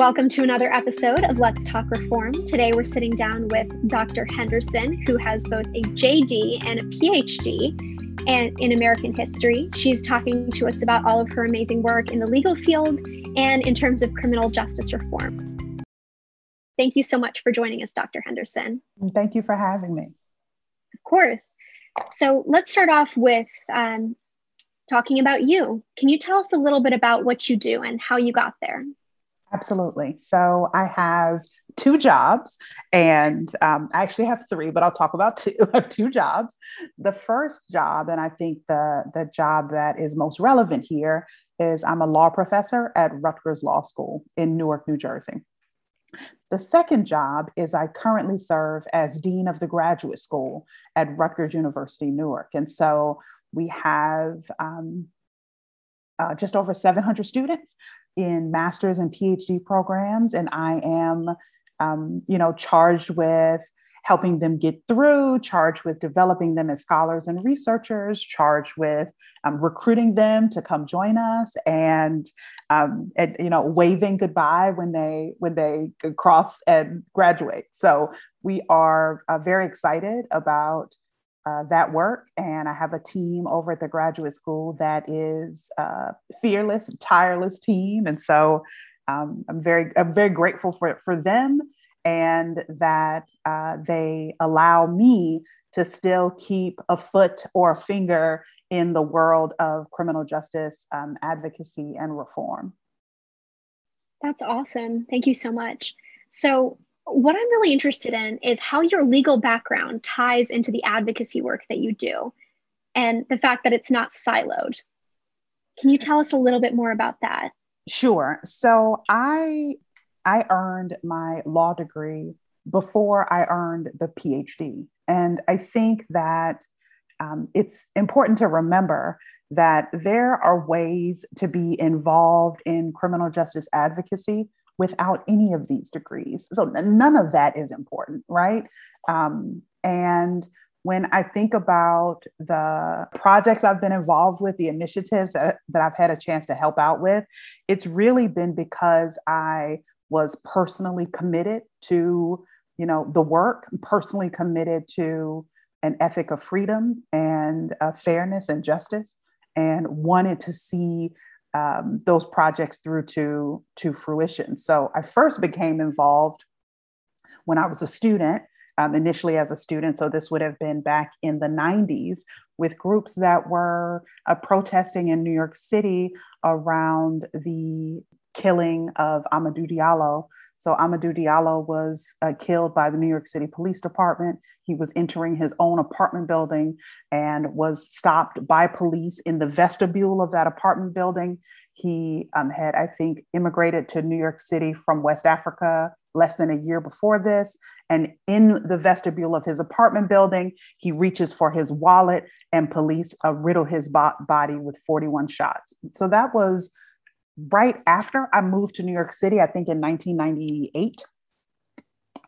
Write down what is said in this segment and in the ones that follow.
Welcome to another episode of Let's Talk Reform. Today we're sitting down with Dr. Henderson, who has both a JD and a PhD and in American history. She's talking to us about all of her amazing work in the legal field and in terms of criminal justice reform. Thank you so much for joining us, Dr. Henderson. Thank you for having me. Of course. So let's start off with um, talking about you. Can you tell us a little bit about what you do and how you got there? Absolutely. So I have two jobs, and um, I actually have three, but I'll talk about two. I have two jobs. The first job, and I think the the job that is most relevant here, is I'm a law professor at Rutgers Law School in Newark, New Jersey. The second job is I currently serve as Dean of the Graduate School at Rutgers University, Newark. And so we have um, uh, just over 700 students in master's and PhD programs, and I am, um, you know, charged with helping them get through, charged with developing them as scholars and researchers, charged with um, recruiting them to come join us, and, um, and, you know waving goodbye when they when they cross and graduate. So we are uh, very excited about uh, that work. And I have a team over at the graduate school that is uh, fearless, tireless team. And so um, I'm very, I'm very grateful for, for them and that uh, they allow me to still keep a foot or a finger in the world of criminal justice um, advocacy and reform. That's awesome. Thank you so much. So, what I'm really interested in is how your legal background ties into the advocacy work that you do and the fact that it's not siloed. Can you tell us a little bit more about that? Sure. So I I earned my law degree before I earned the PhD. And I think that um, it's important to remember that there are ways to be involved in criminal justice advocacy without any of these degrees. So none of that is important, right? Um, and when I think about the projects I've been involved with, the initiatives that, that I've had a chance to help out with, it's really been because I was personally committed to, you know, the work, personally committed to an ethic of freedom and uh, fairness and justice, and wanted to see um, those projects through to, to fruition. So I first became involved when I was a student, um, initially as a student. So this would have been back in the 90s with groups that were uh, protesting in New York City around the killing of Amadou Diallo. So Amadou Diallo was uh, killed by the New York City Police Department. He was entering his own apartment building and was stopped by police in the vestibule of that apartment building. He um, had, I think, immigrated to New York City from West Africa less than a year before this. And in the vestibule of his apartment building, he reaches for his wallet and police uh, riddle his bo- body with 41 shots. So that was right after I moved to New York City, I think in 1998.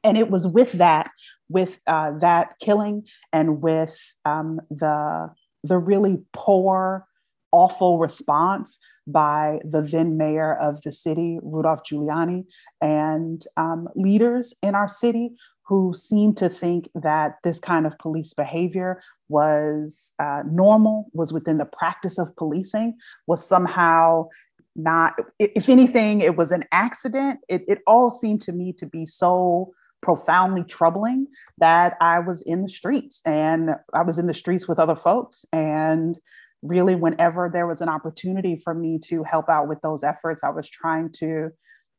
And it was with that, with uh, that killing and with um, the, the really poor, awful response by the then mayor of the city, Rudolph Giuliani, and um, leaders in our city who seemed to think that this kind of police behavior was uh, normal, was within the practice of policing, was somehow not, if anything, it was an accident. It, it all seemed to me to be so profoundly troubling that I was in the streets and I was in the streets with other folks. And really, whenever there was an opportunity for me to help out with those efforts, I was trying to,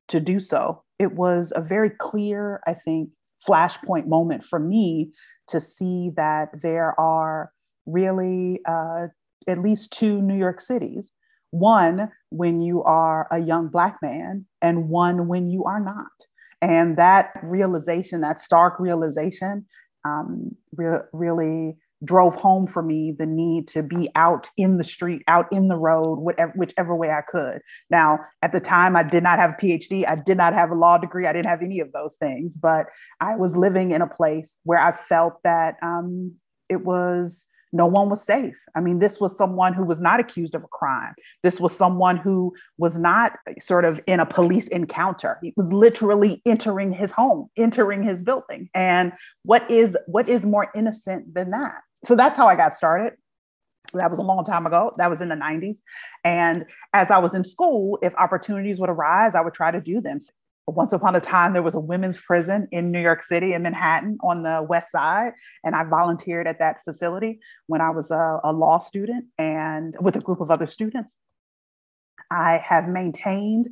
to do so. It was a very clear, I think, flashpoint moment for me to see that there are really uh, at least two New York cities one when you are a young Black man, and one when you are not. And that realization, that stark realization, um, re- really drove home for me the need to be out in the street, out in the road, whatever, whichever way I could. Now, at the time, I did not have a PhD, I did not have a law degree, I didn't have any of those things, but I was living in a place where I felt that um, it was no one was safe. I mean, this was someone who was not accused of a crime. This was someone who was not sort of in a police encounter. He was literally entering his home, entering his building. And what is what is more innocent than that? So that's how I got started. So that was a long time ago. That was in the 90s. And as I was in school, if opportunities would arise, I would try to do them. Once upon a time, there was a women's prison in New York City, in Manhattan, on the west side. And I volunteered at that facility when I was a, a law student and with a group of other students. I have maintained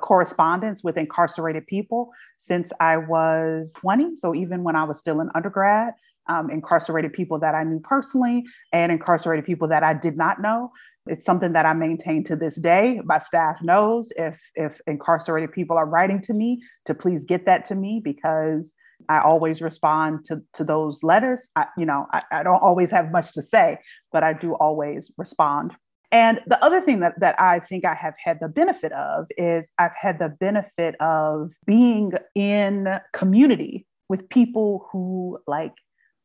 correspondence with incarcerated people since I was 20. So even when I was still an undergrad, um, incarcerated people that I knew personally and incarcerated people that I did not know. It's something that I maintain to this day. My staff knows if if incarcerated people are writing to me to please get that to me because I always respond to, to those letters. I, you know, I, I don't always have much to say, but I do always respond. And the other thing that, that I think I have had the benefit of is I've had the benefit of being in community with people who like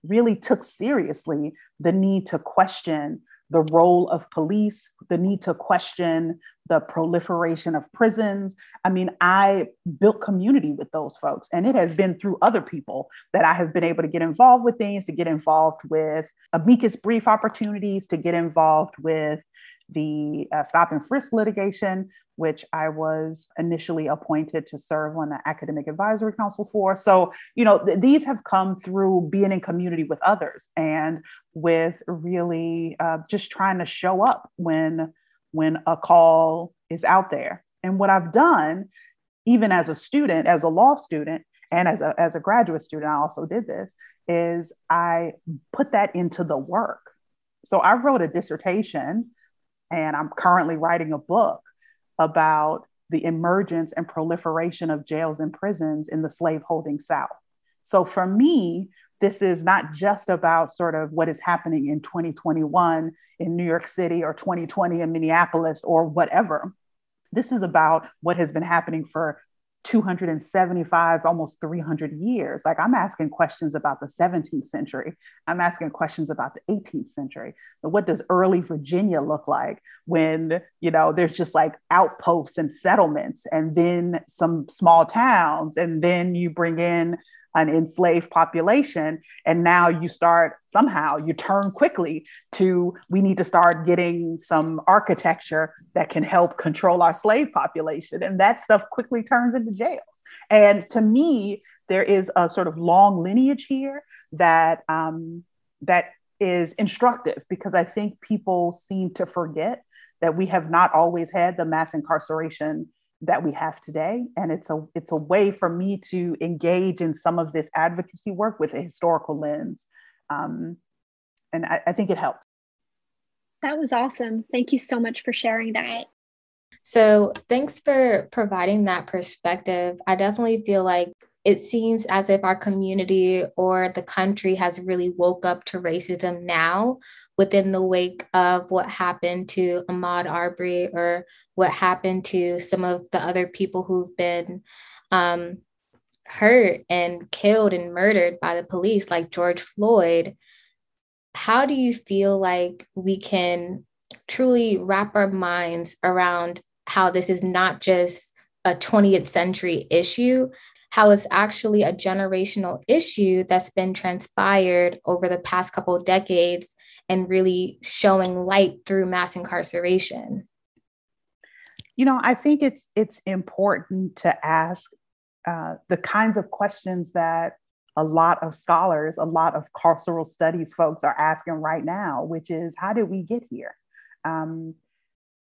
really took seriously the need to question the role of police, the need to question the proliferation of prisons. I mean, I built community with those folks, and it has been through other people that I have been able to get involved with things, to get involved with amicus brief opportunities, to get involved with the uh, stop and frisk litigation, which I was initially appointed to serve on the Academic Advisory Council for. So, you know, th- these have come through being in community with others and with really uh, just trying to show up when when a call is out there. And what I've done, even as a student, as a law student, and as a, as a graduate student, I also did this, is I put that into the work. So I wrote a dissertation and I'm currently writing a book about the emergence and proliferation of jails and prisons in the slaveholding South. So for me, this is not just about sort of what is happening in 2021 in New York City or 2020 in Minneapolis or whatever. This is about what has been happening for 275 almost 300 years. Like i'm asking questions about the 17th century. I'm asking questions about the 18th century. What does early virginia look like when you know there's just like outposts and settlements and then some small towns and then you bring in an enslaved population and now you start somehow you turn quickly to we need to start getting some architecture that can help control our slave population and that stuff quickly turns into jails. And to me there is a sort of long lineage here that um, that is instructive because i think people seem to forget that we have not always had the mass incarceration that we have today and it's a it's a way for me to engage in some of this advocacy work with a historical lens um, and I, I think it helped that was awesome. Thank you so much for sharing that. So thanks for providing that perspective. I definitely feel like it seems as if our community or the country has really woke up to racism now within the wake of what happened to Ahmaud Arbery or what happened to some of the other people who've been um, hurt and killed and murdered by the police, like George Floyd. How do you feel like we can truly wrap our minds around how this is not just a 20th century issue, how it's actually a generational issue that's been transpired over the past couple of decades and really showing light through mass incarceration. You know i think it's it's important to ask uh, the kinds of questions that a lot of scholars a lot of carceral studies folks are asking right now which is how did we get here? Um,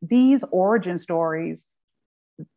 these origin stories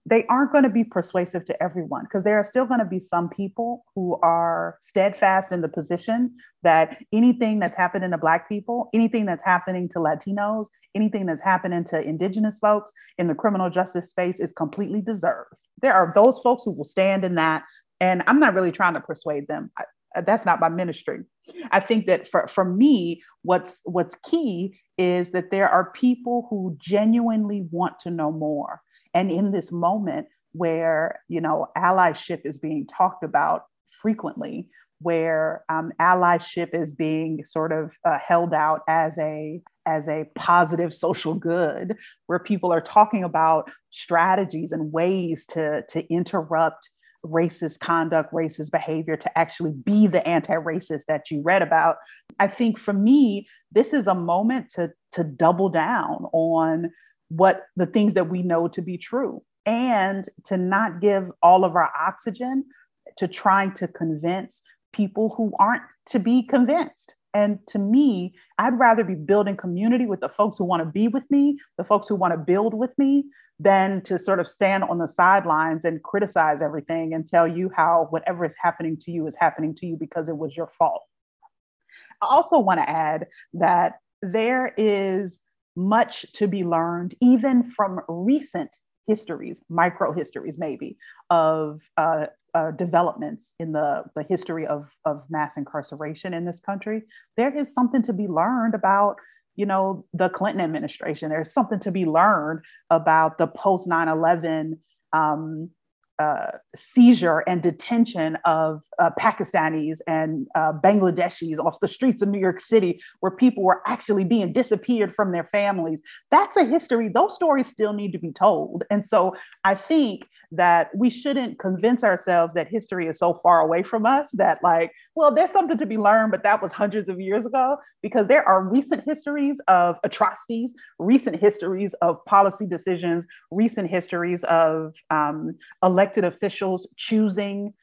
they aren't going to be persuasive to everyone because there are still going to be some people who are steadfast in the position that anything that's happening to Black people, anything that's happening to Latinos, anything that's happening to Indigenous folks in the criminal justice space is completely deserved. There are those folks who will stand in that. And I'm not really trying to persuade them. I, that's not my ministry. I think that for, for me, what's what's key is that there are people who genuinely want to know more and in this moment where, you know, allyship is being talked about frequently, where um, allyship is being sort of uh, held out as a as a positive social good, where people are talking about strategies and ways to, to interrupt racist conduct, racist behavior, to actually be the anti-racist that you read about. I think for me, this is a moment to, to double down on what the things that we know to be true and to not give all of our oxygen to trying to convince people who aren't to be convinced. And to me, I'd rather be building community with the folks who want to be with me, the folks who want to build with me, than to sort of stand on the sidelines and criticize everything and tell you how whatever is happening to you is happening to you because it was your fault. I also want to add that there is much to be learned, even from recent histories, micro histories maybe, of uh, uh, developments in the, the history of, of mass incarceration in this country, there is something to be learned about you know the clinton administration. There's something to be learned about the post 9-11 um, uh, seizure and detention of uh, Pakistanis and uh, Bangladeshis off the streets of New York City, where people were actually being disappeared from their families. That's a history. Those stories still need to be told. And so I think that we shouldn't convince ourselves that history is so far away from us that, like, well, there's something to be learned, but that was hundreds of years ago, because there are recent histories of atrocities, recent histories of policy decisions, recent histories of um, elected officials choosing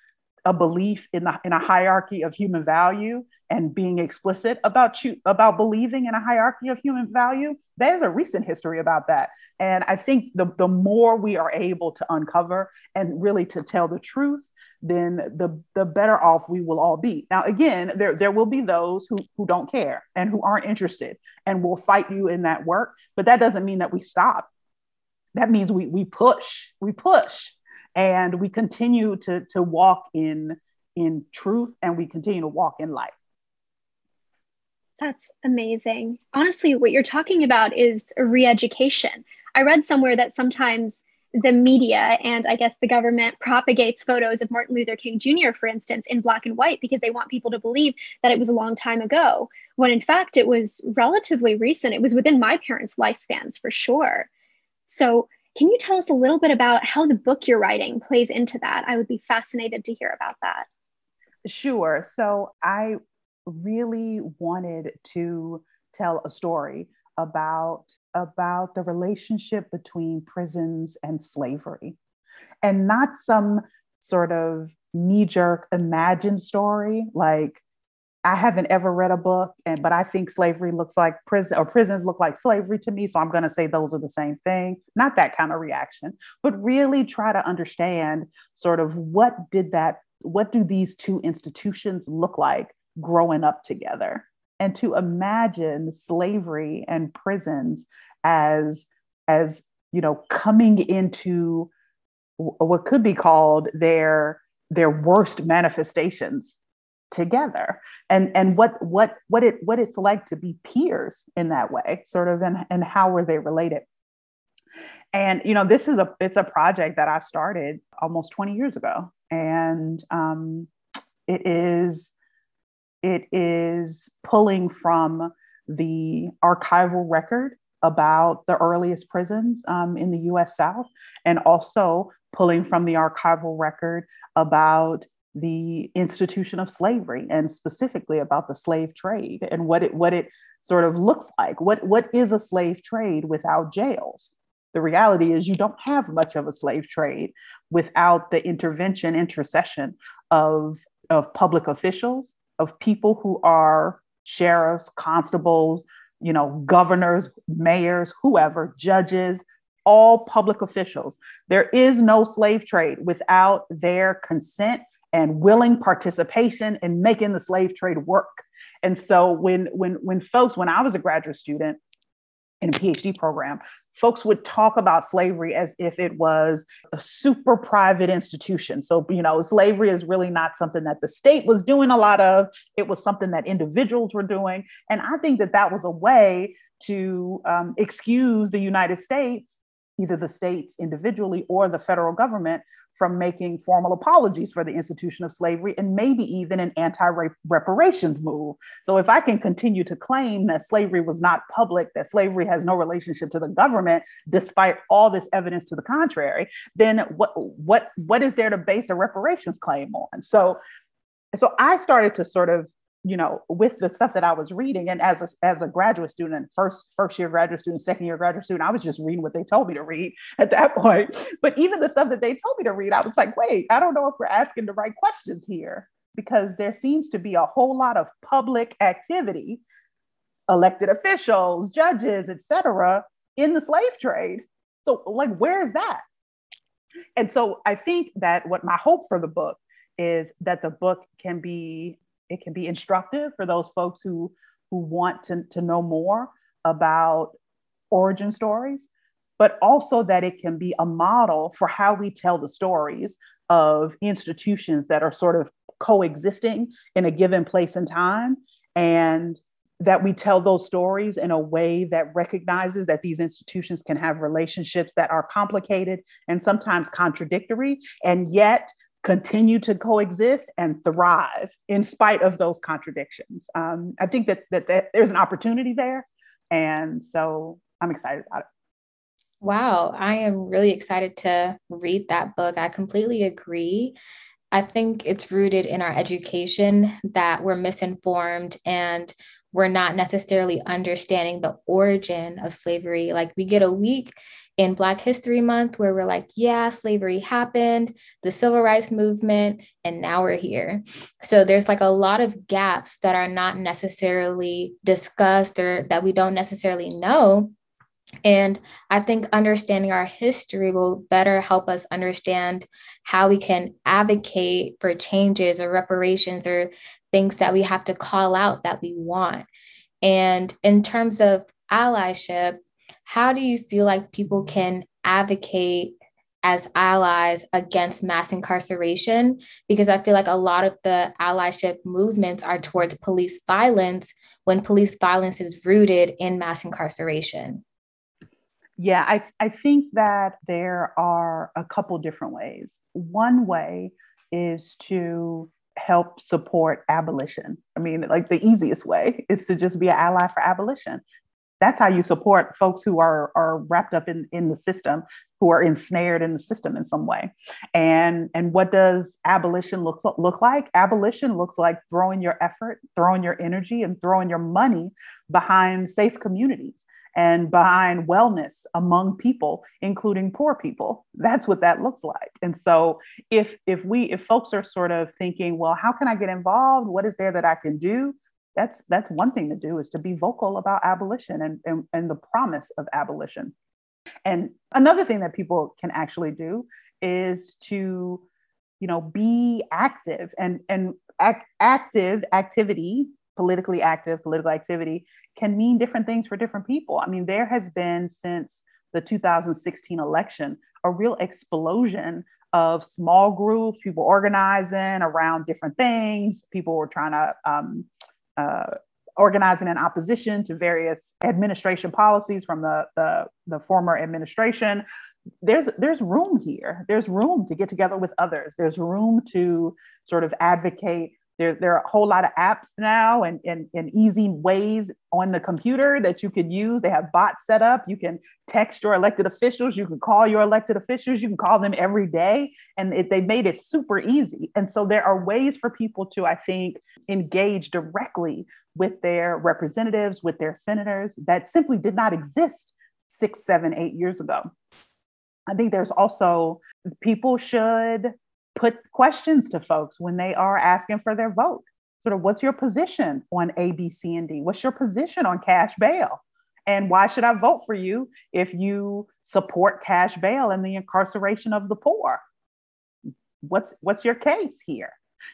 a belief in, the, in a hierarchy of human value and being explicit about cho- about believing in a hierarchy of human value. There's a recent history about that. And i think the, the more we are able to uncover and really to tell the truth then the, the better off we will all be. Now again there, there will be those who, who don't care and who aren't interested and will fight you in that work but that doesn't mean that we stop. That means we, we push we push and we continue to, to walk in in truth and we continue to walk in light. That's amazing. Honestly what you're talking about is re-education. I read somewhere that sometimes the media and i guess the government propagates photos of martin luther king jr for instance in black and white because they want people to believe that it was a long time ago when in fact it was relatively recent it was within my parents lifespans for sure so can you tell us a little bit about how the book you're writing plays into that? I would be fascinated to hear about that. Sure. So I really wanted to tell a story about about the relationship between prisons and slavery and not some sort of knee jerk imagined story like I haven't ever read a book, and but I think slavery looks like prison or prisons look like slavery to me. So I'm going to say those are the same thing. Not that kind of reaction, but really try to understand sort of what did that, what do these two institutions look like growing up together, and to imagine slavery and prisons as as you know coming into what could be called their their worst manifestations together. And and what what what it what it's like to be peers in that way sort of and and how were they related. And you know this is a it's a project that i started almost 20 years ago. And um, it is it is pulling from the archival record about the earliest prisons um, in the US South, and also pulling from the archival record about the institution of slavery and specifically about the slave trade and what it what it sort of looks like. What what is a slave trade without jails? The reality is you don't have much of a slave trade without the intervention intercession of of public officials of people who are sheriffs constables you know governors mayors whoever judges all public officials there is no slave trade without their consent and willing participation in making the slave trade work. And so when when when folks, when I was a graduate student in a PhD program, folks would talk about slavery as if it was a super private institution. So, you know, slavery is really not something that the state was doing a lot of. It was something that individuals were doing. And I think that that was a way to um, excuse the United States either the states individually or the federal government from making formal apologies for the institution of slavery and maybe even an anti reparations move. So, if I can continue to claim that slavery was not public, that slavery has no relationship to the government, despite all this evidence to the contrary, then what, what, what is there to base a reparations claim on? So, so I started to sort of you know, with the stuff that I was reading, and as a, as a graduate student, first first year graduate student, second year graduate student, I was just reading what they told me to read at that point. But even the stuff that they told me to read, I was like, wait, I don't know if we're asking the right questions here because there seems to be a whole lot of public activity, elected officials, judges, etc., in the slave trade. So, like, where is that? And so, I think that what my hope for the book is that the book can be it can be instructive for those folks who who want to, to know more about origin stories but also that it can be a model for how we tell the stories of institutions that are sort of coexisting in a given place and time and that we tell those stories in a way that recognizes that these institutions can have relationships that are complicated and sometimes contradictory and yet continue to coexist and thrive in spite of those contradictions. Um, I think that, that, that there's an opportunity there. And so I'm excited about it. Wow, I am really excited to read that book. I completely agree. I think it's rooted in our education that we're misinformed and we're not necessarily understanding the origin of slavery. Like we get a week in Black History Month where we're like, yeah, slavery happened, the civil rights movement, and now we're here. So there's like a lot of gaps that are not necessarily discussed or that we don't necessarily know. And I think understanding our history will better help us understand how we can advocate for changes or reparations or things that we have to call out that we want. And in terms of allyship, how do you feel like people can advocate as allies against mass incarceration? Because I feel like a lot of the allyship movements are towards police violence when police violence is rooted in mass incarceration. Yeah, I, I think that there are a couple different ways. One way is to help support abolition. I mean, like the easiest way is to just be an ally for abolition. That's how you support folks who are, are wrapped up in, in the system, who are ensnared in the system in some way. And, and what does abolition look, look like? Abolition looks like throwing your effort, throwing your energy, and throwing your money behind safe communities and behind wellness among people including poor people that's what that looks like and so if if we if folks are sort of thinking well how can i get involved what is there that i can do that's that's one thing to do is to be vocal about abolition and, and, and the promise of abolition and another thing that people can actually do is to you know be active and and act, active activity politically active political activity can mean different things for different people. I mean, there has been since the 2016 election a real explosion of small groups, people organizing around different things. People were trying to um, uh, organizing in opposition to various administration policies from the, the, the former administration. There's there's room here. There's room to get together with others. There's room to sort of advocate there, there are a whole lot of apps now and, and, and easy ways on the computer that you can use. They have bots set up. You can text your elected officials. You can call your elected officials. You can call them every day. And it, they made it super easy. And so there are ways for people to, I think, engage directly with their representatives, with their senators that simply did not exist six, seven, eight years ago. I think there's also people should put questions to folks when they are asking for their vote. Sort of what's your position on A, B, C, and D? What's your position on cash bail? And why should I vote for you if you support cash bail and the incarceration of the poor? What's what's your case here?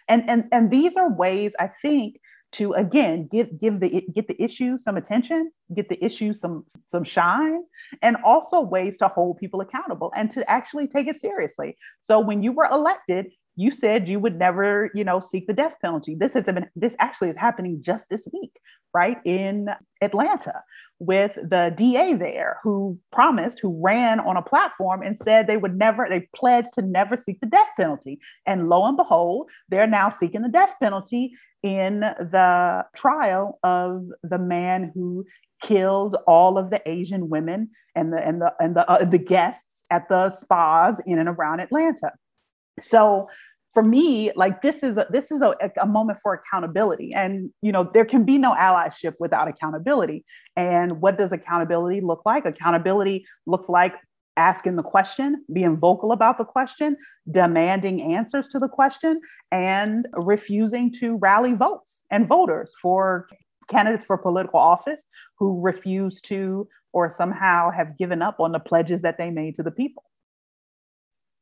And and and these are ways I think to again give give the get the issue some attention get the issue some some shine and also ways to hold people accountable and to actually take it seriously so when you were elected you said you would never, you know, seek the death penalty. This has been this actually is happening just this week, right? In Atlanta with the DA there who promised, who ran on a platform and said they would never, they pledged to never seek the death penalty. And lo and behold, they're now seeking the death penalty in the trial of the man who killed all of the Asian women and the and the and the uh, the guests at the spas in and around Atlanta. So for me, like this is a, this is a, a moment for accountability, and you know there can be no allyship without accountability. And what does accountability look like? Accountability looks like asking the question, being vocal about the question, demanding answers to the question, and refusing to rally votes and voters for candidates for political office who refuse to or somehow have given up on the pledges that they made to the people.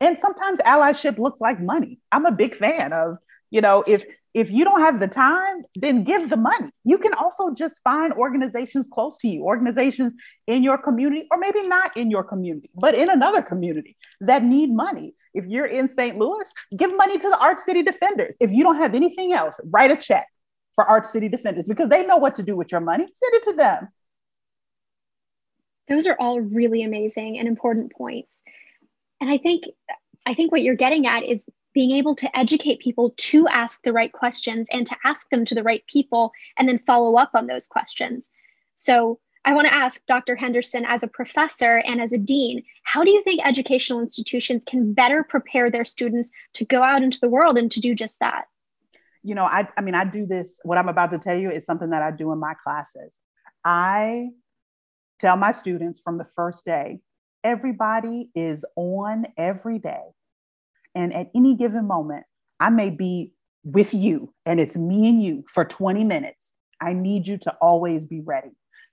And sometimes allyship looks like money. I'm a big fan of, you know, if if you don't have the time, then give the money. You can also just find organizations close to you, organizations in your community, or maybe not in your community, but in another community that need money. If you're in St. Louis, give money to the ArchCity Defenders. If you don't have anything else, write a check for ArchCity Defenders because they know what to do with your money. Send it to them. Those are all really amazing and important points. And I think I think what you're getting at is being able to educate people to ask the right questions and to ask them to the right people and then follow up on those questions. So I want to ask Dr. Henderson, as a professor and as a dean, how do you think educational institutions can better prepare their students to go out into the world and to do just that? you know, I, I mean, I do this, what I'm about to tell you is something that I do in my classes. I tell my students from the first day, everybody is on every day. And at any given moment, I may be with you and it's me and you for 20 minutes. I need you to always be ready.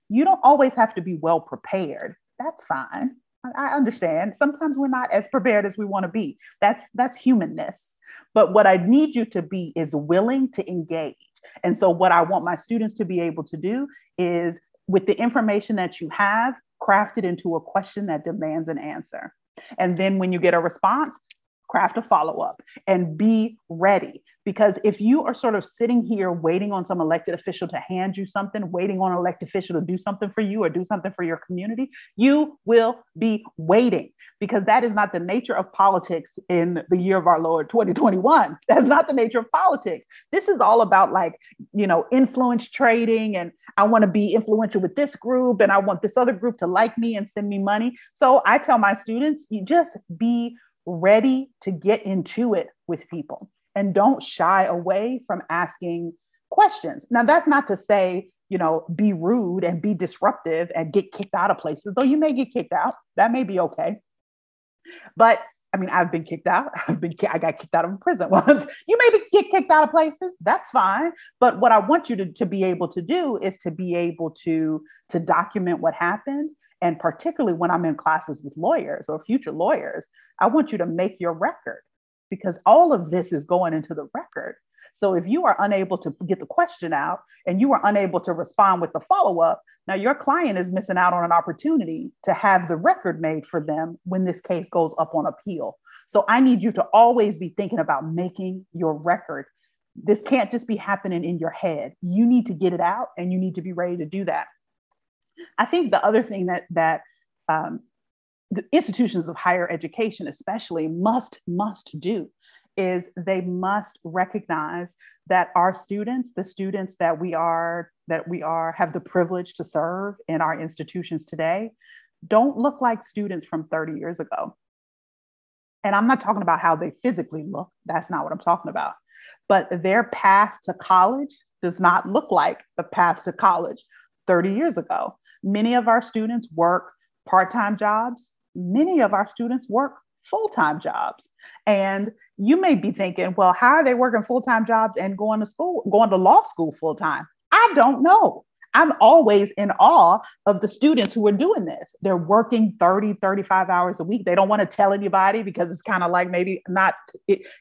You don't always have to be well prepared. That's fine. I understand. Sometimes we're not as prepared as we want to be. That's that's humanness. But what I need you to be is willing to engage. And so what I want my students to be able to do is with the information that you have, craft it into a question that demands an answer. And then when you get a response, craft a follow up and be ready. Because if you are sort of sitting here waiting on some elected official to hand you something, waiting on an elected official to do something for you or do something for your community, you will be waiting because that is not the nature of politics in the year of our Lord 2021. That's not the nature of politics. This is all about like, you know, influence trading and I want to be influential with this group and I want this other group to like me and send me money. So I tell my students, you just be ready to get into it with people and don't shy away from asking questions. Now, that's not to say, you know, be rude and be disruptive and get kicked out of places, though you may get kicked out. That may be okay. But I mean, I've been kicked out. I've been, I got kicked out of prison once. You may be, get kicked out of places. That's fine. But what I want you to, to be able to do is to be able to, to document what happened and particularly when I'm in classes with lawyers or future lawyers, I want you to make your record because all of this is going into the record. So if you are unable to get the question out and you are unable to respond with the follow up, now your client is missing out on an opportunity to have the record made for them when this case goes up on appeal. So I need you to always be thinking about making your record. This can't just be happening in your head. You need to get it out and you need to be ready to do that. I think the other thing that that um, the institutions of higher education, especially, must must do is they must recognize that our students, the students that we are that we are have the privilege to serve in our institutions today, don't look like students from 30 years ago. And I'm not talking about how they physically look. That's not what I'm talking about. But their path to college does not look like the path to college 30 years ago. Many of our students work part time jobs, many of our students work full time jobs. And you may be thinking, well, how are they working full time jobs and going to school, going to law school full time? I don't know. I'm always in awe of the students who are doing this. They're working 30, 35 hours a week. They don't want to tell anybody because it's kind of like maybe not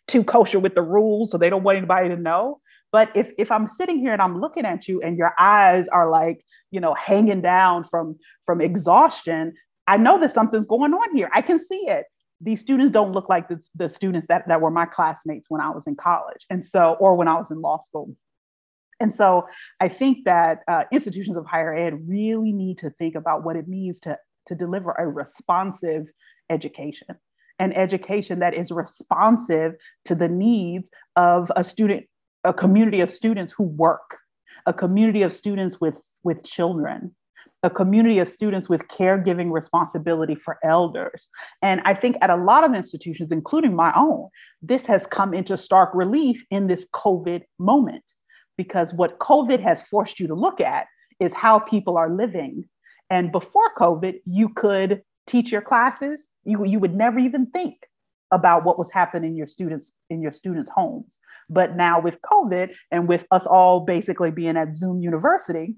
too kosher with the rules. So they don't want anybody to know. But if, if I'm sitting here and I'm looking at you and your eyes are like, you know, hanging down from, from exhaustion, I know that something's going on here. I can see it. these students don't look like the, the students that, that were my classmates when I was in college. And so, or when I was in law school. And so I think that uh, institutions of higher ed really need to think about what it means to, to deliver a responsive education, an education that is responsive to the needs of a student, a community of students who work, a community of students with, with children, a community of students with caregiving responsibility for elders. And I think at a lot of institutions, including my own, this has come into stark relief in this COVID moment. Because what COVID has forced you to look at is how people are living. And before COVID, you could teach your classes, you, you would never even think about what was happening in your students in your students homes but now with covid and with us all basically being at zoom university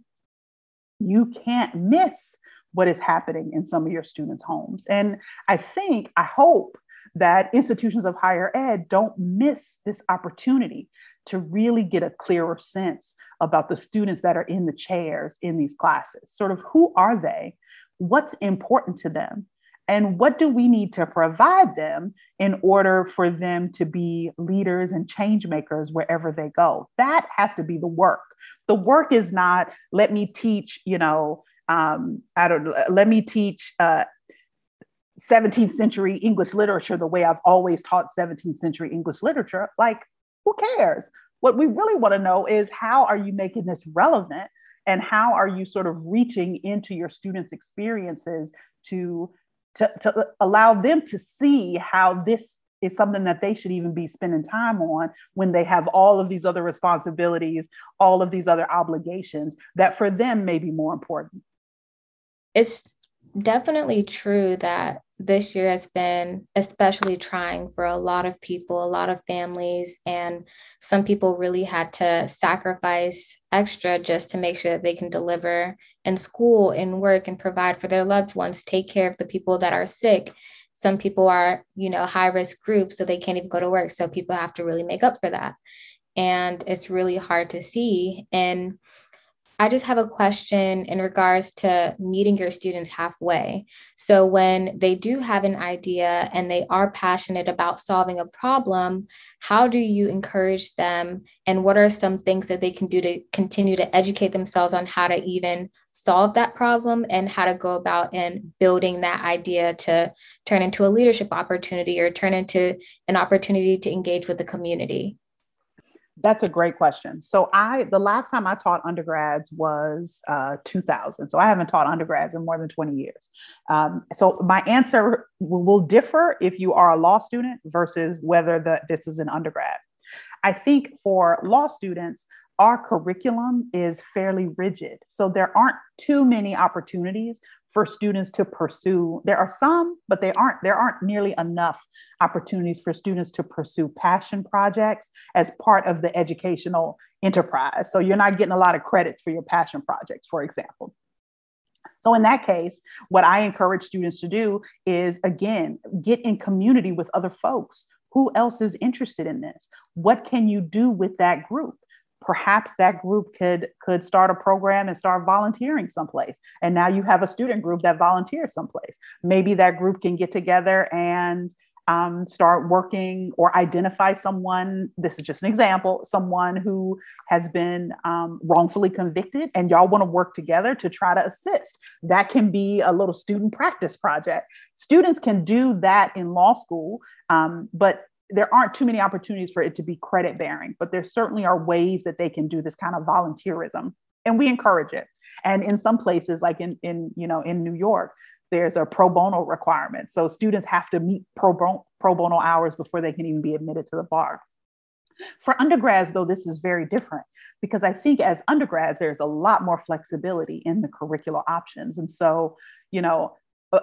you can't miss what is happening in some of your students' homes. And I think, I hope that institutions of higher ed don't miss this opportunity to really get a clearer sense about the students that are in the chairs in these classes. Sort of who are they? What's important to them? And what do we need to provide them in order for them to be leaders and change makers wherever they go? That has to be the work. The work is not, let me teach, you know, um, I don't let me teach uh, 17th century English literature the way I've always taught 17th century English literature. Like, who cares? What we really want to know is how are you making this relevant and how are you sort of reaching into your students' experiences to to, to allow them to see how this is something that they should even be spending time on when they have all of these other responsibilities, all of these other obligations that for them may be more important. It's definitely true that this year has been especially trying for a lot of people, a lot of families, and some people really had to sacrifice extra just to make sure that they can deliver in school, and work, and provide for their loved ones, take care of the people that are sick. Some people are, you know, high risk groups, so they can't even go to work. So people have to really make up for that. And it's really hard to see. And I just have a question in regards to meeting your students halfway. So, when they do have an idea and they are passionate about solving a problem, how do you encourage them? And what are some things that they can do to continue to educate themselves on how to even solve that problem and how to go about in building that idea to turn into a leadership opportunity or turn into an opportunity to engage with the community? That's a great question. So I, the last time I taught undergrads was uh, 2000. So I haven't taught undergrads in more than 20 years. Um, so my answer will, will, differ if you are a law student versus whether the, this is an undergrad. I think for law students, our curriculum is fairly rigid. So there aren't too many opportunities for students to pursue there are some but they aren't there aren't nearly enough opportunities for students to pursue passion projects as part of the educational enterprise so you're not getting a lot of credit for your passion projects for example so, in that case, what I encourage students to do is again, get in community with other folks. Who else is interested in this? What can you do with that group? Perhaps that group could could start a program and start volunteering someplace. And now you have a student group that volunteers someplace. Maybe that group can get together and um, start working or identify someone this is just an example someone who has been um, wrongfully convicted and y'all want to work together to try to assist. That can be a little student practice project. Students can do that in law school um, but there aren't too many opportunities for it to be credit bearing, but there certainly are ways that they can do this kind of volunteerism, and we encourage it. And in some places, like in in you know in New York, there's a pro bono requirement, so students have to meet pro bono, pro bono hours before they can even be admitted to the bar. For undergrads, though, this is very different because I think as undergrads, there's a lot more flexibility in the curricular options. And so, you know,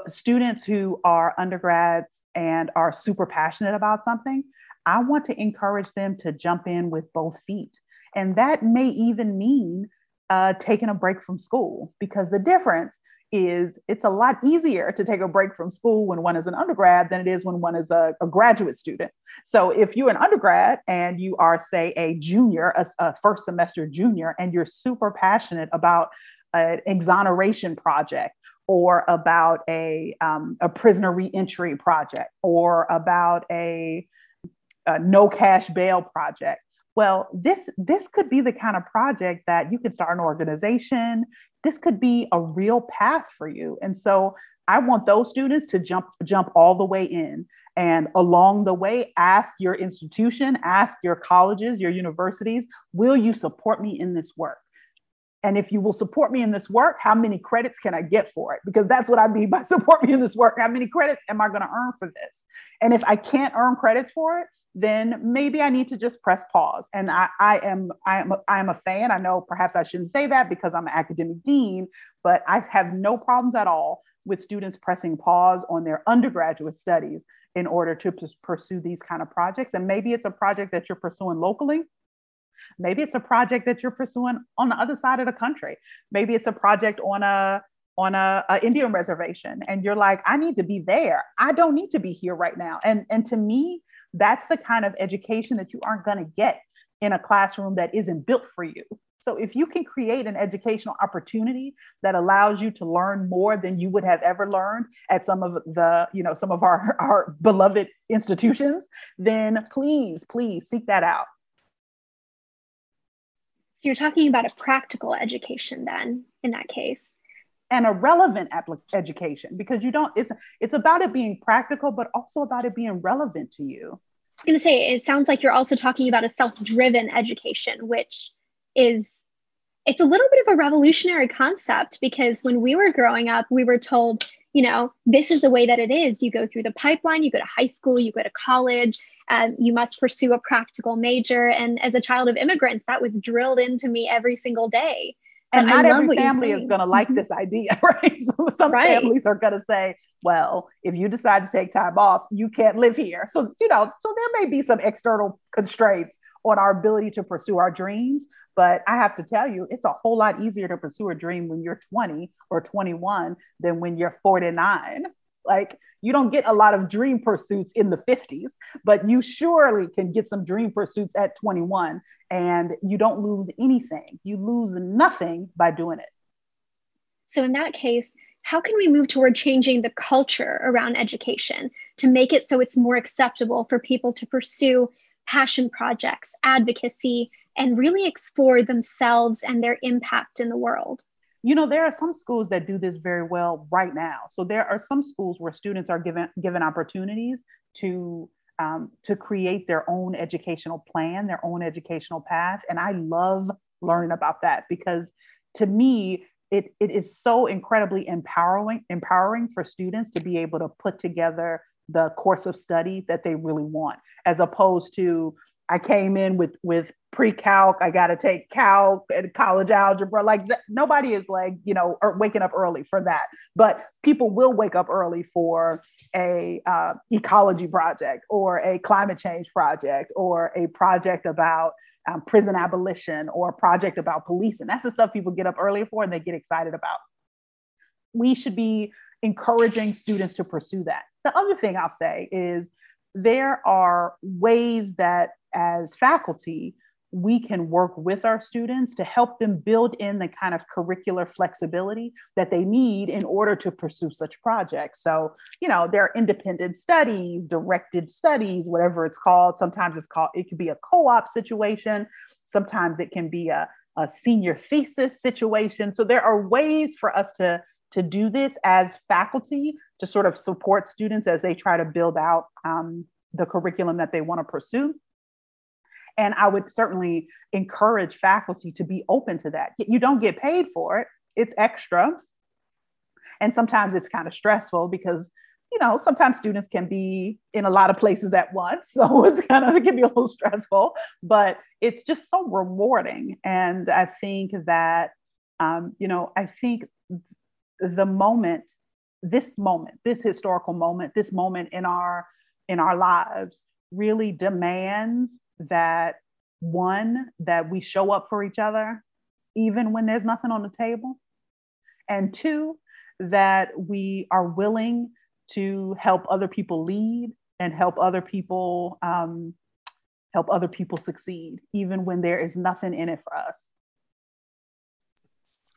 students who are undergrads and are super passionate about something, I want to encourage them to jump in with both feet. And that may even mean uh, taking a break from school because the difference is it's a lot easier to take a break from school when one is an undergrad than it is when one is a, a graduate student. So if you're an undergrad and you are, say, a junior, a, a first semester junior, and you're super passionate about an exoneration project or about a, um, a prisoner reentry project or about a, a no cash bail project. Well this this could be the kind of project that you can start an organization. This could be a real path for you. And so i want those students to jump jump all the way in and along the way ask your institution ask your colleges your universities will you support me in this work and if you will support me in this work how many credits can i get for it because that's what i mean by support me in this work how many credits am i going to earn for this and if i can't earn credits for it then maybe I need to just press pause. And I, I am I am I am a fan. I know perhaps I shouldn't say that because I'm an academic dean, but I have no problems at all with students pressing pause on their undergraduate studies in order to pursue these kind of projects. And maybe it's a project that you're pursuing locally. Maybe it's a project that you're pursuing on the other side of the country. Maybe it's a project on a on a, a, Indian reservation, and you're like, I need to be there. I don't need to be here right now. And and to me, that's the kind of education that you aren't going to get in a classroom that isn't built for you. So if you can create an educational opportunity that allows you to learn more than you would have ever learned at some of the, you know, some of our, our beloved institutions, then please, please seek that out. So you're talking about a practical education then in that case. And a relevant education because you don't it's it's about it being practical but also about it being relevant to you. I was going to say it sounds like you're also talking about a self-driven education which is it's a little bit of a revolutionary concept because when we were growing up we were told you know this is the way that it is. You go through the pipeline you go to high school you go to college um, you must pursue a practical major and as a child of immigrants that was drilled into me every single day and not every family is going to like this idea, right? So some right. families are going to say, well, if you decide to take time off, you can't live here. So, you know, so there may be some external constraints on our ability to pursue our dreams. But I have to tell you, it's a whole lot easier to pursue a dream when you're 20 or 21 than when you're 49. Like you don't get a lot of dream pursuits in the 50s, but you surely can get some dream pursuits at 21 and you don't lose anything. You lose nothing by doing it. So, in that case, how can we move toward changing the culture around education to make it so it's more acceptable for people to pursue passion projects, advocacy, and really explore themselves and their impact in the world? You know there are some schools that do this very well right now. So there are some schools where students are given given opportunities to um, to create their own educational plan their own educational path. And i love learning about that because to me it, it is so incredibly empowering empowering for students to be able to put together the course of study that they really want as opposed to I came in with with pre-calc. I got to take calc and college algebra. Like th- nobody is like you know er, waking up early for that, but people will wake up early for a uh, ecology project or a climate change project or a project about um, prison abolition or a project about police, and that's the stuff people get up early for and they get excited about. We should be encouraging students to pursue that. The other thing I'll say is there are ways that as faculty, we can work with our students to help them build in the kind of curricular flexibility that they need in order to pursue such projects. So, you know, there are independent studies, directed studies, whatever it's called. Sometimes it's called, it could be a co op situation. Sometimes it can be a, a senior thesis situation. So, there are ways for us to to do this as faculty to sort of support students as they try to build out um, the curriculum that they want to pursue. And I would certainly encourage faculty to be open to that. You don't get paid for it, it's extra. And sometimes it's kind of stressful because you know, sometimes students can be in a lot of places at once. So it's kind of, it can be a little stressful, but it's just so rewarding. And I think that, um, you know, I think the moment, this moment, this historical moment, this moment in our, in our lives really demands that one, that we show up for each other, even when there's nothing on the table. And two, that we are willing to help other people lead and help other people um, help other people succeed, even when there is nothing in it for us.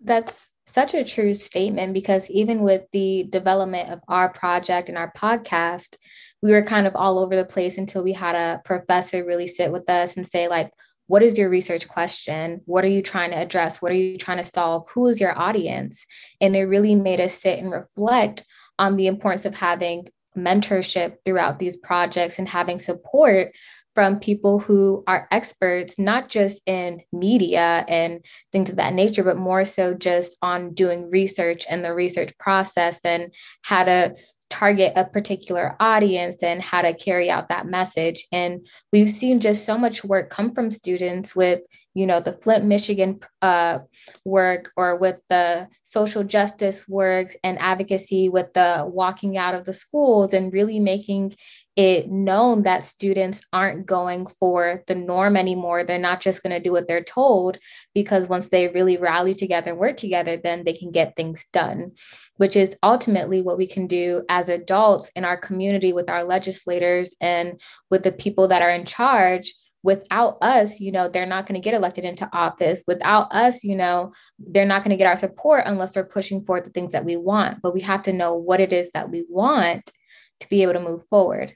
That's such a true statement because even with the development of our project and our podcast, we were kind of all over the place until we had a professor really sit with us and say, like, what is your research question? What are you trying to address? What are you trying to solve? Who is your audience? And it really made us sit and reflect on the importance of having mentorship throughout these projects and having support from people who are experts, not just in media and things of that nature, but more so just on doing research and the research process and how to target a particular audience and how to carry out that message. And we've seen just so much work come from students with, you know, the Flint, Michigan uh, work or with the social justice work and advocacy with the walking out of the schools and really making it known that students aren't going for the norm anymore. They're not just going to do what they're told because once they really rally together and work together, then they can get things done, which is ultimately what we can do as adults in our community with our legislators and with the people that are in charge without us, you know, they're not going to get elected into office. Without us, you know, they're not going to get our support unless they're pushing for the things that we want. But we have to know what it is that we want to be able to move forward.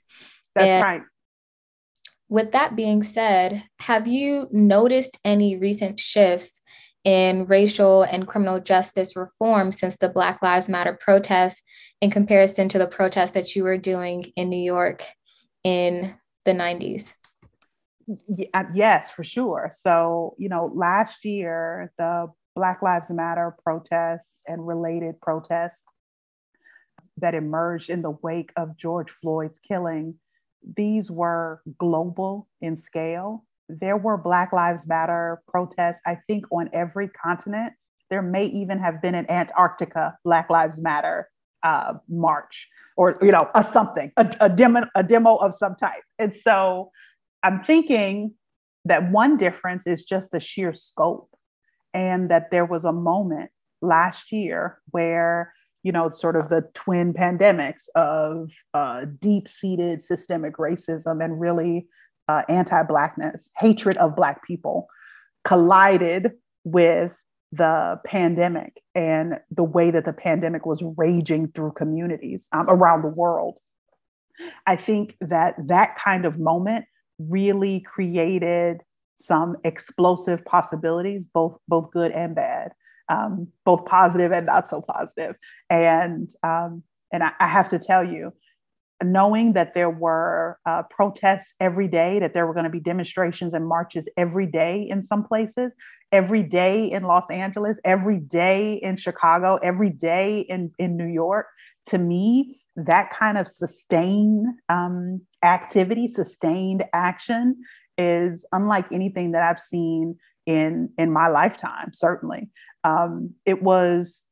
That's and right. With that being said, have you noticed any recent shifts in racial and criminal justice reform since the Black Lives Matter protests in comparison to the protests that you were doing in New York in the 90s? Uh, yes, for sure. So, you know, last year, the Black Lives Matter protests and related protests that emerged in the wake of George Floyd's killing, these were global in scale. There were Black Lives Matter protests, I think, on every continent. There may even have been an Antarctica Black Lives Matter uh, march or, you know, a something, a, a, demo, a demo of some type. And so I'm thinking that one difference is just the sheer scope and that there was a moment last year where you know, sort of the twin pandemics of uh, deep seated systemic racism and really uh, anti Blackness, hatred of Black people collided with the pandemic and the way that the pandemic was raging through communities um, around the world. I think that that kind of moment really created some explosive possibilities, both both good and bad um, both positive and not so positive. And um, and I, I, have to tell you, knowing that there were uh, protests every day, that there were going to be demonstrations and marches every day in some places, every day in Los Angeles, every day in Chicago, every day in in New York. To me, that kind of sustained um, activity, sustained action is unlike anything that I've seen in in my lifetime certainly. Um, it was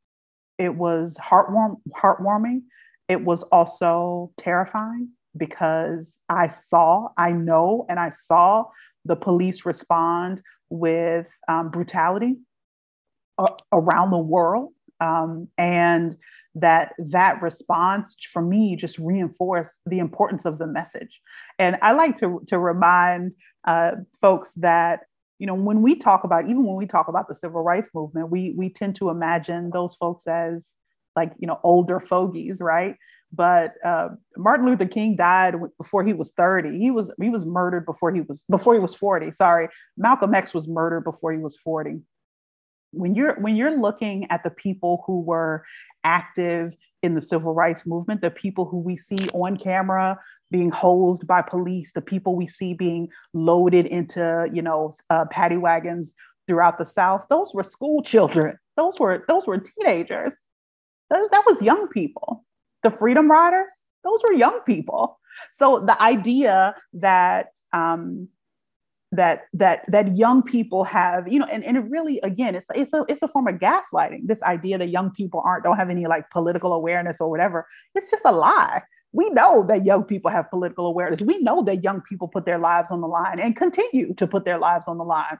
it was heartwarm heartwarming. It was also terrifying because i saw i know and i saw the police respond with um, brutality a- around the world. Um, and that that response for me just reinforced the importance of the message and i like to, to remind uh, folks that you know, when we talk about, even when we talk about the civil rights movement, we we tend to imagine those folks as like, you know, older fogies, right? But uh, Martin Luther King died before he was 30. He was he was murdered before he was before he was 40. Sorry, Malcolm X was murdered before he was 40. When you're when you're looking at the people who were active in the civil rights movement, the people who we see on camera being hosed by police, the people we see being loaded into, you know, uh, paddy wagons throughout the South, those were school children. Those were those were teenagers. That, that was young people. The Freedom Riders, those were young people. So the idea that um, that that that young people have you know and, and it really again it's it's a it's a form of gaslighting this idea that young people aren't don't have any like political awareness or whatever it's just a lie we know that young people have political awareness. We know that young people put their lives on the line and continue to put their lives on the line.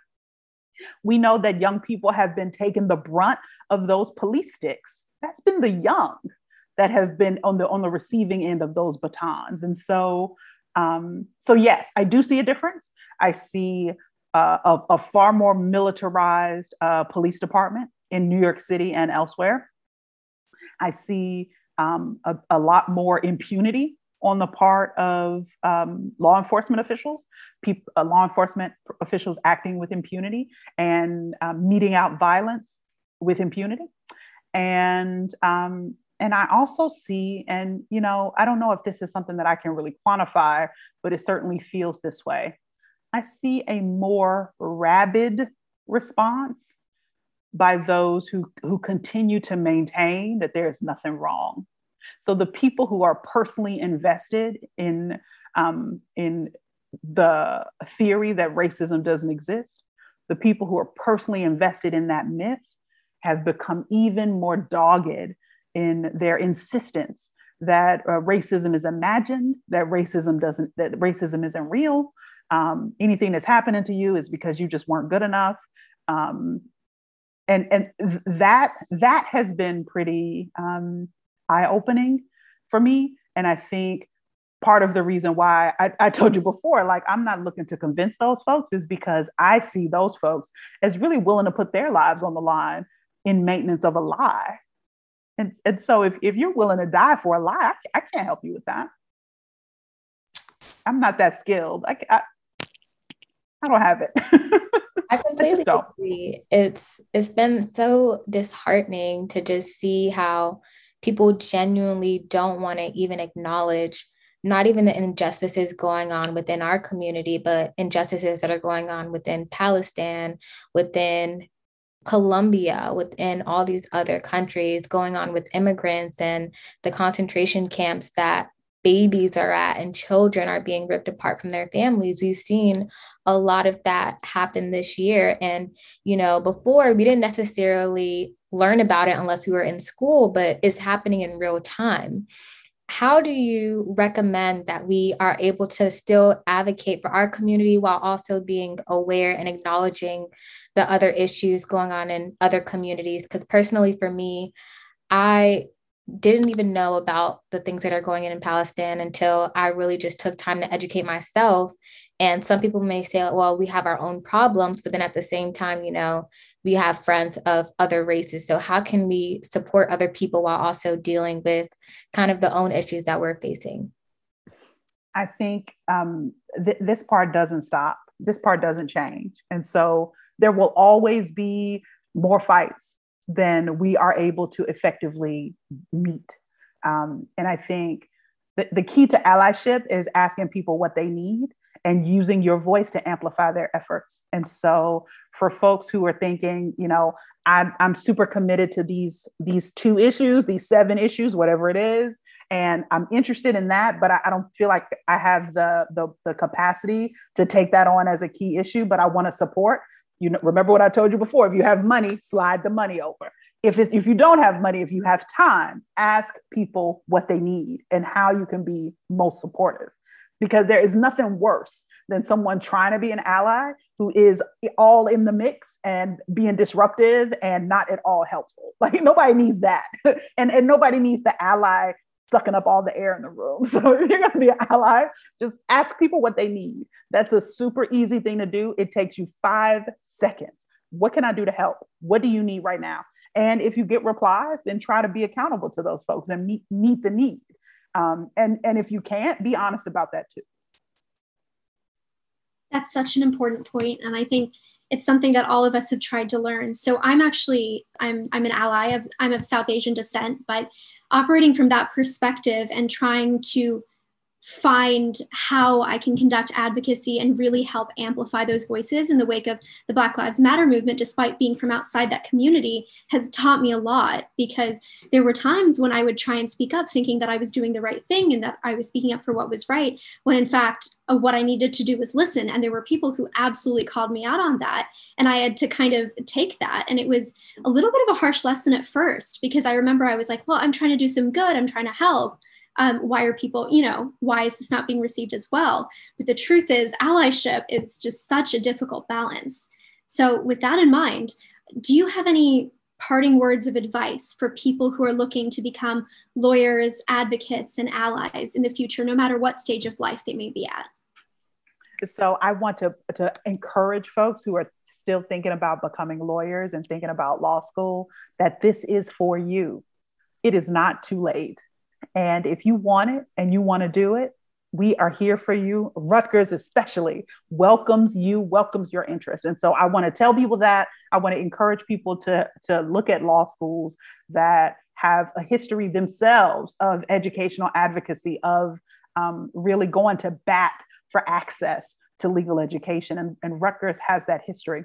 We know that young people have been taking the brunt of those police sticks. That's been the young that have been on the on the receiving end of those batons. And so, um, so yes, I do see a difference. I see uh, a, a, far more militarized uh, police department. in New York City and elsewhere. I see um, a, a, lot more impunity on the part of um, law enforcement officials, uh, law enforcement officials acting with impunity and um, meting out violence with impunity. And um, and I also see, and you know, I don't know if this is something that I can really quantify, but it certainly feels this way. I see a more rabid response by those who, who continue to maintain that there is nothing wrong. So the people who are personally invested in, um, in the theory that racism doesn't exist, the people who are personally invested in that myth have become even more dogged in their insistence that uh, racism is imagined, that racism doesn't, that racism isn't real. Um, anything that's happening to you is because you just weren't good enough. Um, and and that that has been pretty um, eye-opening for me. And I think part of the reason why I, I, told you before, like I'm not looking to convince those folks, is because I see those folks as really willing to put their lives on the line in maintenance of a lie. And, and so if, if you're willing to die for a lie, I, I can't help you with that. I'm not that skilled. I, I, I don't have it. I completely I agree. It's it's been so disheartening to just see how people genuinely don't want to even acknowledge not even the injustices going on within our community, but injustices that are going on within Palestine, within Colombia, within all these other countries, going on with immigrants and the concentration camps that babies are at and children are being ripped apart from their families. We've seen a lot of that happen this year. And, you know, before we didn't necessarily learn about it unless we were in school, but it's happening in real time how do you recommend that we are able to still advocate for our community while also being aware and acknowledging the other issues going on in other communities? Because personally for me i didn't even know about the things that are going on in Palestine until I really just took time to educate myself. And some people may say, well, we have our own problems, but then at the same time, you know, we have friends of other races. So how can we support other people while also dealing with kind of the own issues that we're facing? I think um, th- this part doesn't stop. This part doesn't change. And so there will always be more fights then we are able to effectively meet. Um, and I think the, the key to allyship is asking people what they need and using your voice to amplify their efforts. And so for folks who are thinking, you know, I'm, I'm super committed to these, these two issues, these seven issues, whatever it is, and I'm interested in that, but I, I don't feel like I have the, the, the capacity to take that on as a key issue, but I want to support you know, remember what I told you before. If you have money, slide the money over. If if you don't have money, if you have time, ask people what they need and how you can be most supportive. Because there is nothing worse than someone trying to be an ally who is all in the mix and being disruptive and not at all helpful. Like nobody needs that. and, and nobody needs the ally sucking up all the air in the room. So if you're going to be an ally, just ask people what they need. That's a super easy thing to do. It takes you five seconds. What can I do to help? What do you need right now? And if you get replies, then try to be accountable to those folks and meet meet the need. Um, and and if you can't, be honest about that too. That's such an important point, and I think it's something that all of us have tried to learn. So I'm actually I'm I'm an ally of I'm of South Asian descent, but operating from that perspective and trying to find how I can conduct advocacy and really help amplify those voices in the wake of the Black Lives Matter movement, despite being from outside that community, has taught me a lot because there were times when I would try and speak up thinking that I was doing the right thing and that I was speaking up for what was right, when in fact, uh, what I needed to do was listen. And there were people who absolutely called me out on that. And I had to kind of take that. And it was a little bit of a harsh lesson at first because I remember I was like, well, I'm trying to do some good, I'm trying to help um, why are people, you know, why is this not being received as well? But the truth is, allyship is just such a difficult balance. So, with that in mind, do you have any parting words of advice for people who are looking to become lawyers, advocates, and allies in the future, no matter what stage of life they may be at? So I want to, to encourage folks who are still thinking about becoming lawyers and thinking about law school that this is for you. It is not too late. And if you want it and you want to do it, we are here for you. Rutgers, especially, welcomes you, welcomes your interest. And so I want to tell people that. I want to encourage people to, to look at law schools that have a history themselves of educational advocacy, of um, really going to bat for access to legal education. And, and Rutgers has that history.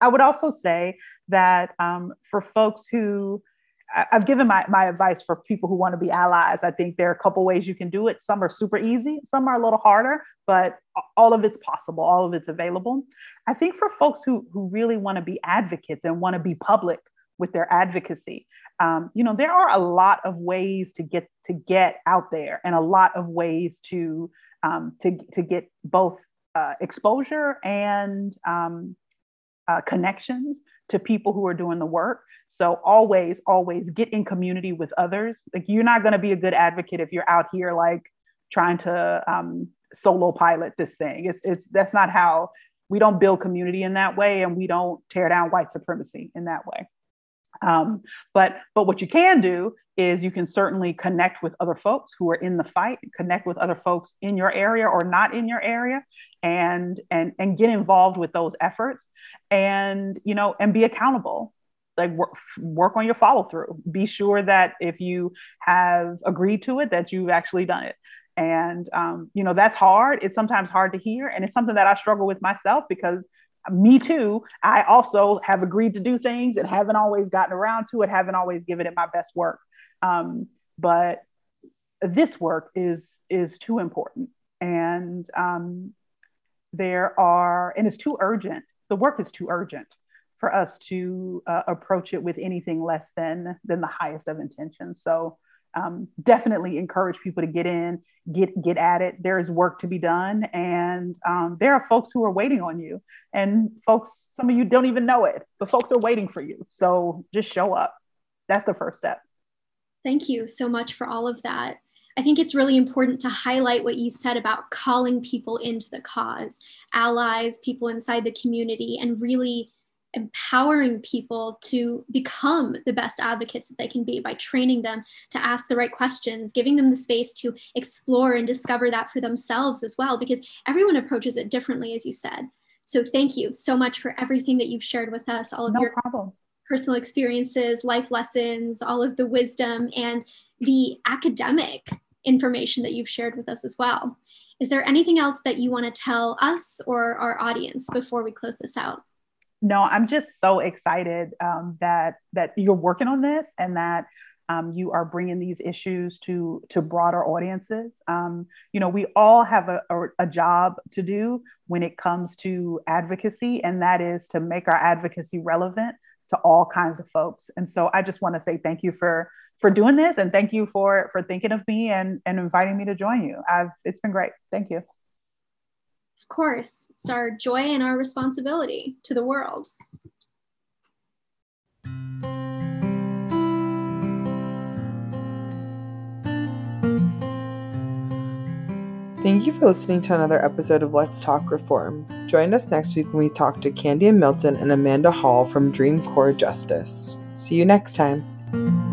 I would also say that um, for folks who I've given my, my advice for people who want to be allies. I think there are a couple ways you can do it. Some are super easy, some are a little harder, but all of it's possible, all of it's available. I think for folks who, who really want to be advocates and want to be public with their advocacy, um, you know, there are a lot of ways to get to get out there and a lot of ways to um, to, to get both uh, exposure and um, uh, connections to people who are doing the work. So always, always get in community with others. Like you're not going to be a good advocate if you're out here like trying to um, solo pilot this thing. It's it's that's not how we don't build community in that way, and we don't tear down white supremacy in that way. Um, but but what you can do is you can certainly connect with other folks who are in the fight, connect with other folks in your area or not in your area, and and and get involved with those efforts, and you know and be accountable. Like work, work on your follow through. Be sure that if you have agreed to it, that you've actually done it and um, you know that's hard it's sometimes hard to hear and it's something that i struggle with myself because me too i also have agreed to do things and haven't always gotten around to it haven't always given it my best work um, but this work is is too important and um, there are and it's too urgent the work is too urgent for us to uh, approach it with anything less than than the highest of intentions so um, definitely encourage people to get in, get get at it. There is work to be done, and um, there are folks who are waiting on you. And folks, some of you don't even know it, but folks are waiting for you. So just show up. That's the first step. Thank you so much for all of that. I think it's really important to highlight what you said about calling people into the cause, allies, people inside the community, and really empowering people to become the best advocates that they can be by training them to ask the right questions, giving them the space to explore and discover that for themselves as well, because everyone approaches it differently, as you said. So thank you so much for everything that you've shared with us, all of no your problem. Personal experiences, life lessons, all of the wisdom, and the academic information that you've shared with us as well. Is there anything else that you want to tell us or our audience before we close this out? no, I'm just so excited um, that that you're working on this and that um, you are bringing these issues to to broader audiences. Um, you know, we all have a, a, a, job to do when it comes to advocacy, and that is to make our advocacy relevant to all kinds of folks. And so, I just want to say thank you for for doing this, and thank you for for thinking of me and and inviting me to join you. I've it's been great. Thank you. Of course, it's our joy and our responsibility to the world. Thank you for listening to another episode of Let's Talk Reform. Join us next week when we talk to Candia Milton and Amanda Hall from Dream Corps Justice. See you next time.